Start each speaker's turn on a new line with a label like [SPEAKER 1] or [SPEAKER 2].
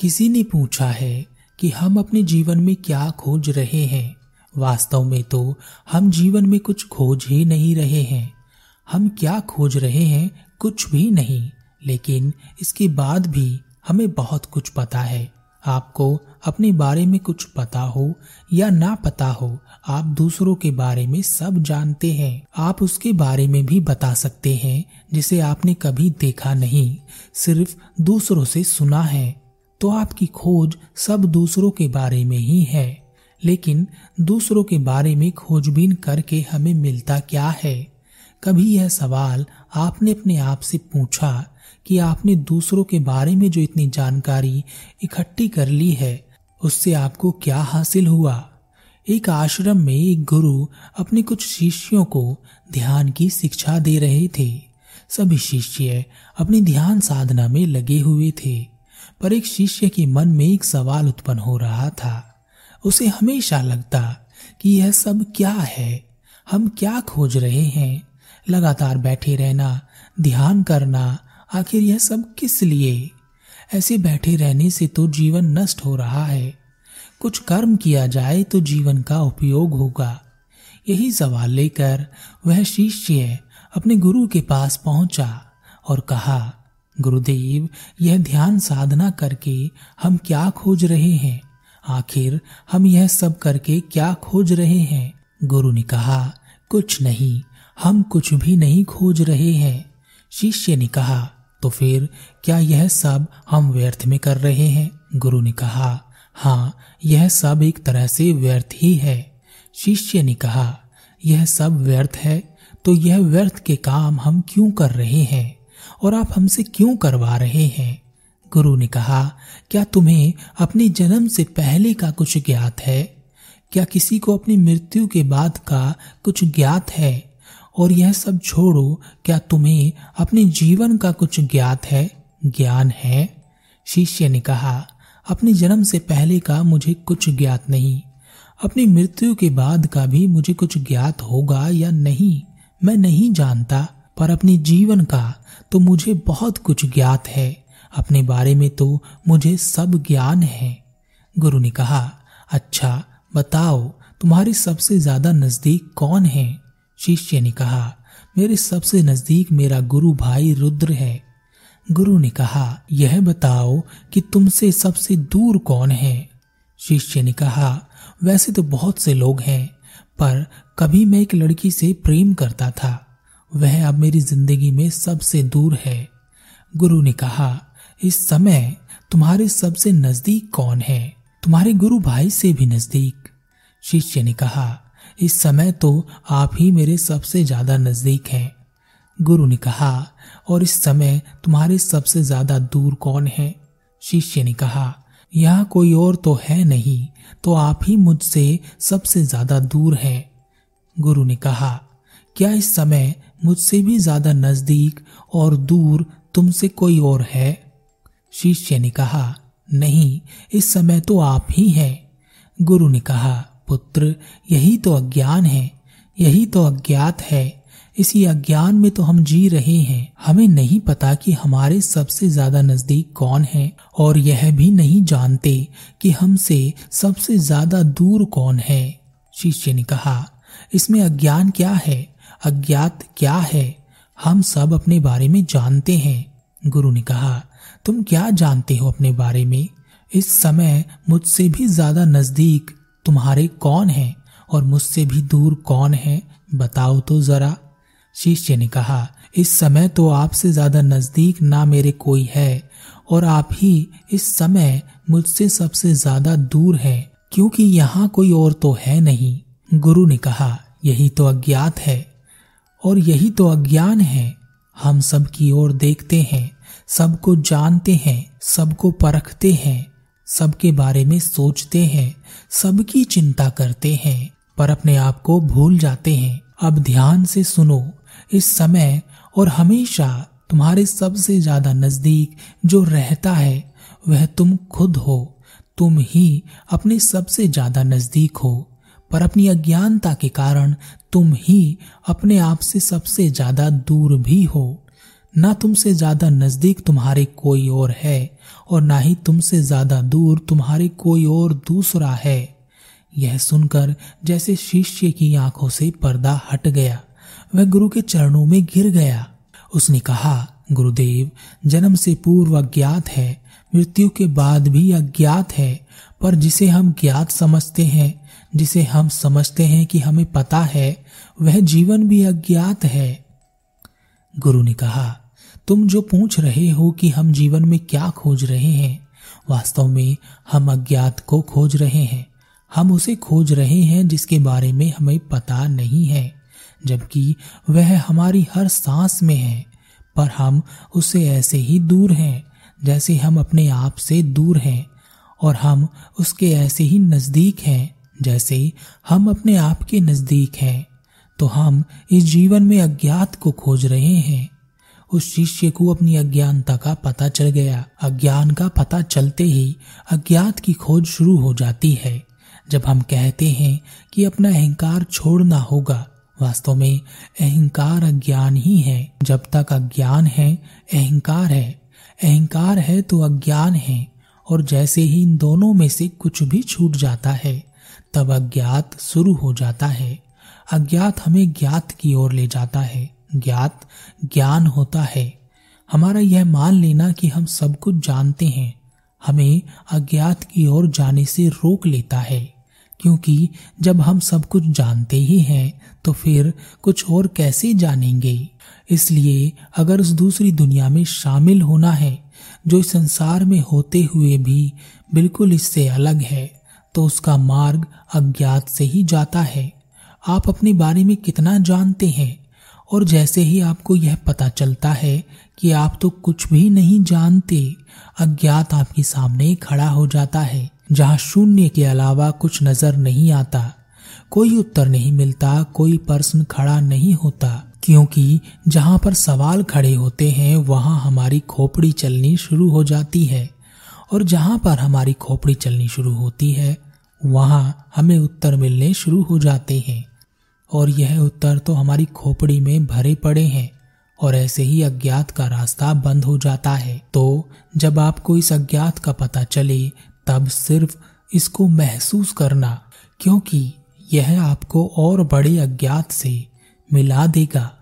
[SPEAKER 1] किसी ने पूछा है कि हम अपने जीवन में क्या खोज रहे हैं? वास्तव में तो हम जीवन में कुछ खोज ही नहीं रहे हैं। हम क्या खोज रहे हैं कुछ भी नहीं, लेकिन इसके बाद भी हमें बहुत कुछ पता है। आपको अपने बारे में कुछ पता हो या ना पता हो, आप दूसरों के बारे में सब जानते हैं। आप उसके बारे में भी बता सकते हैं जिसे आपने कभी देखा नहीं, सिर्फ़ दूसरों से सुना है। तो आपकी खोज सब दूसरों के बारे में ही है। लेकिन दूसरों के बारे में खोजबीन करके हमें मिलता क्या है? कभी यह सवाल आपने अपने आप से पूछा कि आपने दूसरों के बारे में जो इतनी जानकारी इकट्ठी कर ली है, उससे आपको क्या हासिल हुआ? एक आश्रम में एक गुरु अपने कुछ शिष्यों को ध्यान की शिक्षा दे रहे थे। सभी शिष्य अपनी ध्यान साधना में लगे हुए थे। पर एक शिष्य के मन में एक सवाल उत्पन्न हो रहा था। उसे हमेशा लगता कि यह सब क्या है? हम क्या खोज रहे हैं? लगातार बैठे रहना, ध्यान करना, आखिर यह सब किस लिए? ऐसे बैठे रहने से तो जीवन नष्ट हो रहा है। कुछ कर्म किया जाए तो जीवन का उपयोग होगा। यही सवाल लेकर वह शिष्य अपने गुरु के पास पहुँचा और कहा गुरुदेव, यह ध्यान साधना करके हम क्या खोज रहे हैं? आखिर हम यह सब करके क्या खोज रहे हैं? गुरु ने कहा, कुछ नहीं, हम कुछ भी नहीं खोज रहे हैं। शिष्य ने कहा तो फिर क्या यह सब हम व्यर्थ में कर रहे हैं? गुरु ने कहा हाँ यह सब एक तरह से व्यर्थ ही है। शिष्य ने कहा, यह सब व्यर्थ है तो यह व्यर्थ के काम हम क्यों कर रहे हैं? और आप हमसे क्यों करवा रहे हैं? गुरु ने कहा, क्या तुम्हें अपने जन्म से पहले का कुछ ज्ञात है? क्या किसी को अपनी मृत्यु के बाद का कुछ ज्ञात है? और यह सब छोड़ो, क्या तुम्हें अपने जीवन का कुछ ज्ञात है? ज्ञान है। शिष्य ने कहा, अपने जन्म से पहले का मुझे कुछ ज्ञात नहीं। अपनी मृत्यु के बाद का भी मुझे कुछ ज्ञात होगा या नहीं, मैं नहीं जानता। पर अपने जीवन का तो मुझे बहुत कुछ ज्ञात है। अपने बारे में तो मुझे सब ज्ञान है। गुरु ने कहा अच्छा बताओ, तुम्हारे सबसे ज़्यादा नज़दीक कौन है? शिष्य ने कहा, मेरे सबसे नज़दीक मेरा गुरु भाई रुद्र है। गुरु ने कहा, यह बताओ कि तुमसे सबसे दूर कौन है? शिष्य ने कहा, वैसे तो बहुत से लोग हैं, पर कभी मैं एक लड़की से प्रेम करता था। वह अब मेरी ज़िंदगी में सबसे दूर है। गुरु ने कहा, इस समय तुम्हारे सबसे नज़दीक कौन है? तुम्हारे गुरु भाई से भी नज़दीक। शिष्य ने कहा, इस समय तो आप ही मेरे सबसे ज़्यादा नज़दीक हैं। गुरु ने कहा, और इस समय तुम्हारे सबसे ज़्यादा दूर कौन है? शिष्य ने कहा, यहाँ कोई और तो है नहीं तो आप ही मुझसे सबसे ज़्यादा दूर है। गुरु ने कहा, क्या इस समय मुझसे भी ज़्यादा नज़दीक और दूर तुमसे कोई और है? शिष्य ने कहा, नहीं, इस समय तो आप ही हैं। गुरु ने कहा, पुत्र, यही तो अज्ञान है, यही तो अज्ञात है। इसी अज्ञान में तो हम जी रहे हैं। हमें नहीं पता कि हमारे सबसे ज़्यादा नज़दीक कौन है, और यह भी नहीं जानते कि हमसे सबसे ज़्यादा दूर कौन है। शिष्य ने कहा, इसमें अज्ञान क्या है? अज्ञात क्या है? हम सब अपने बारे में जानते हैं। गुरु ने कहा, तुम क्या जानते हो अपने बारे में? इस समय मुझसे भी ज़्यादा नज़दीक तुम्हारे कौन है और मुझसे भी दूर कौन है? बताओ तो जरा। शिष्य ने कहा, इस समय तो आपसे ज़्यादा नज़दीक ना मेरे कोई है और आप ही इस समय मुझसे सबसे ज़्यादा दूर है, क्योंकि यहाँ कोई और तो है नहीं। गुरु ने कहा, यही तो अज्ञात है। और यही तो अज्ञान है। हम सब की ओर देखते हैं, सबको जानते हैं, सबको परखते हैं, सबके बारे में सोचते हैं, सबकी चिंता करते हैं, पर अपने आप को भूल जाते हैं। अब ध्यान से सुनो, इस समय और हमेशा तुम्हारे सबसे ज़्यादा नज़दीक जो रहता है, वह तुम खुद हो। तुम ही अपने सबसे ज़्यादा नज़दीक हो। पर अपनी अज्ञानता के कारण तुम ही अपने आप से सबसे ज़्यादा दूर भी हो। ना तुमसे ज़्यादा नज़दीक तुम्हारे कोई और है, और ना ही तुमसे ज़्यादा दूर तुम्हारे कोई और दूसरा है। यह सुनकर जैसे शिष्य की आँखों से पर्दा हट गया, वह गुरु के चरणों में गिर गया। उसने कहा, गुरुदेव, जन्म से पूर्व अज्ञात है, मृत्यु के बाद भी अज्ञात है, पर जिसे हम ज्ञात समझते हैं जिसे हम समझते हैं कि हमें पता है, वह जीवन भी अज्ञात है। गुरु ने कहा, तुम जो पूछ रहे हो कि हम जीवन में क्या खोज रहे हैं, वास्तव में हम अज्ञात को खोज रहे हैं। हम उसे खोज रहे हैं जिसके बारे में हमें पता नहीं है, जबकि वह हमारी हर सांस में है। पर हम उससे ऐसे ही दूर हैं, जैसे हम अपने आप से दूर हैं, और हम उसके ऐसे ही नज़दीक हैं। जैसे हम अपने आप के नज़दीक हैं तो हम इस जीवन में अज्ञात को खोज रहे हैं। उस शिष्य को अपनी अज्ञानता का पता चल गया। अज्ञान का पता चलते ही अज्ञात की खोज शुरू हो जाती है। जब हम कहते हैं कि अपना अहंकार छोड़ना होगा, वास्तव में अहंकार अज्ञान ही है। जब तक अज्ञान है, अहंकार है। अहंकार है तो अज्ञान है, और जैसे ही इन दोनों में से कुछ भी छूट जाता है। तब अज्ञात शुरू हो जाता है। अज्ञात हमें ज्ञात की ओर ले जाता है। ज्ञात ज्ञान होता है। हमारा यह मान लेना कि हम सब कुछ जानते हैं। हमें अज्ञात की ओर जाने से रोक लेता है। क्योंकि जब हम सब कुछ जानते ही हैं तो फिर कुछ और कैसे जानेंगे? इसलिए अगर उस दूसरी दुनिया में शामिल होना है, जो इस संसार में होते हुए भी बिल्कुल इससे अलग है तो उसका मार्ग अज्ञात से ही जाता है। आप अपने बारे में कितना जानते हैं? और जैसे ही आपको यह पता चलता है कि आप तो कुछ भी नहीं जानते, अज्ञात आपके सामने खड़ा हो जाता है, जहाँ शून्य के अलावा कुछ नज़र नहीं आता। कोई उत्तर नहीं मिलता, कोई प्रश्न खड़ा नहीं होता, क्योंकि जहाँ पर सवाल खड़े होते हैं, वहाँ हमारी खोपड़ी चलनी शुरू हो जाती है। और जहाँ पर हमारी खोपड़ी चलनी शुरू होती है, वहाँ हमें उत्तर मिलने शुरू हो जाते हैं। और यह उत्तर तो हमारी खोपड़ी में भरे पड़े हैं और ऐसे ही अज्ञात का रास्ता बंद हो जाता है। तो जब आपको इस अज्ञात का पता चले, तब सिर्फ़ इसको महसूस करना, क्योंकि यह आपको और बड़े अज्ञात से मिला देगा।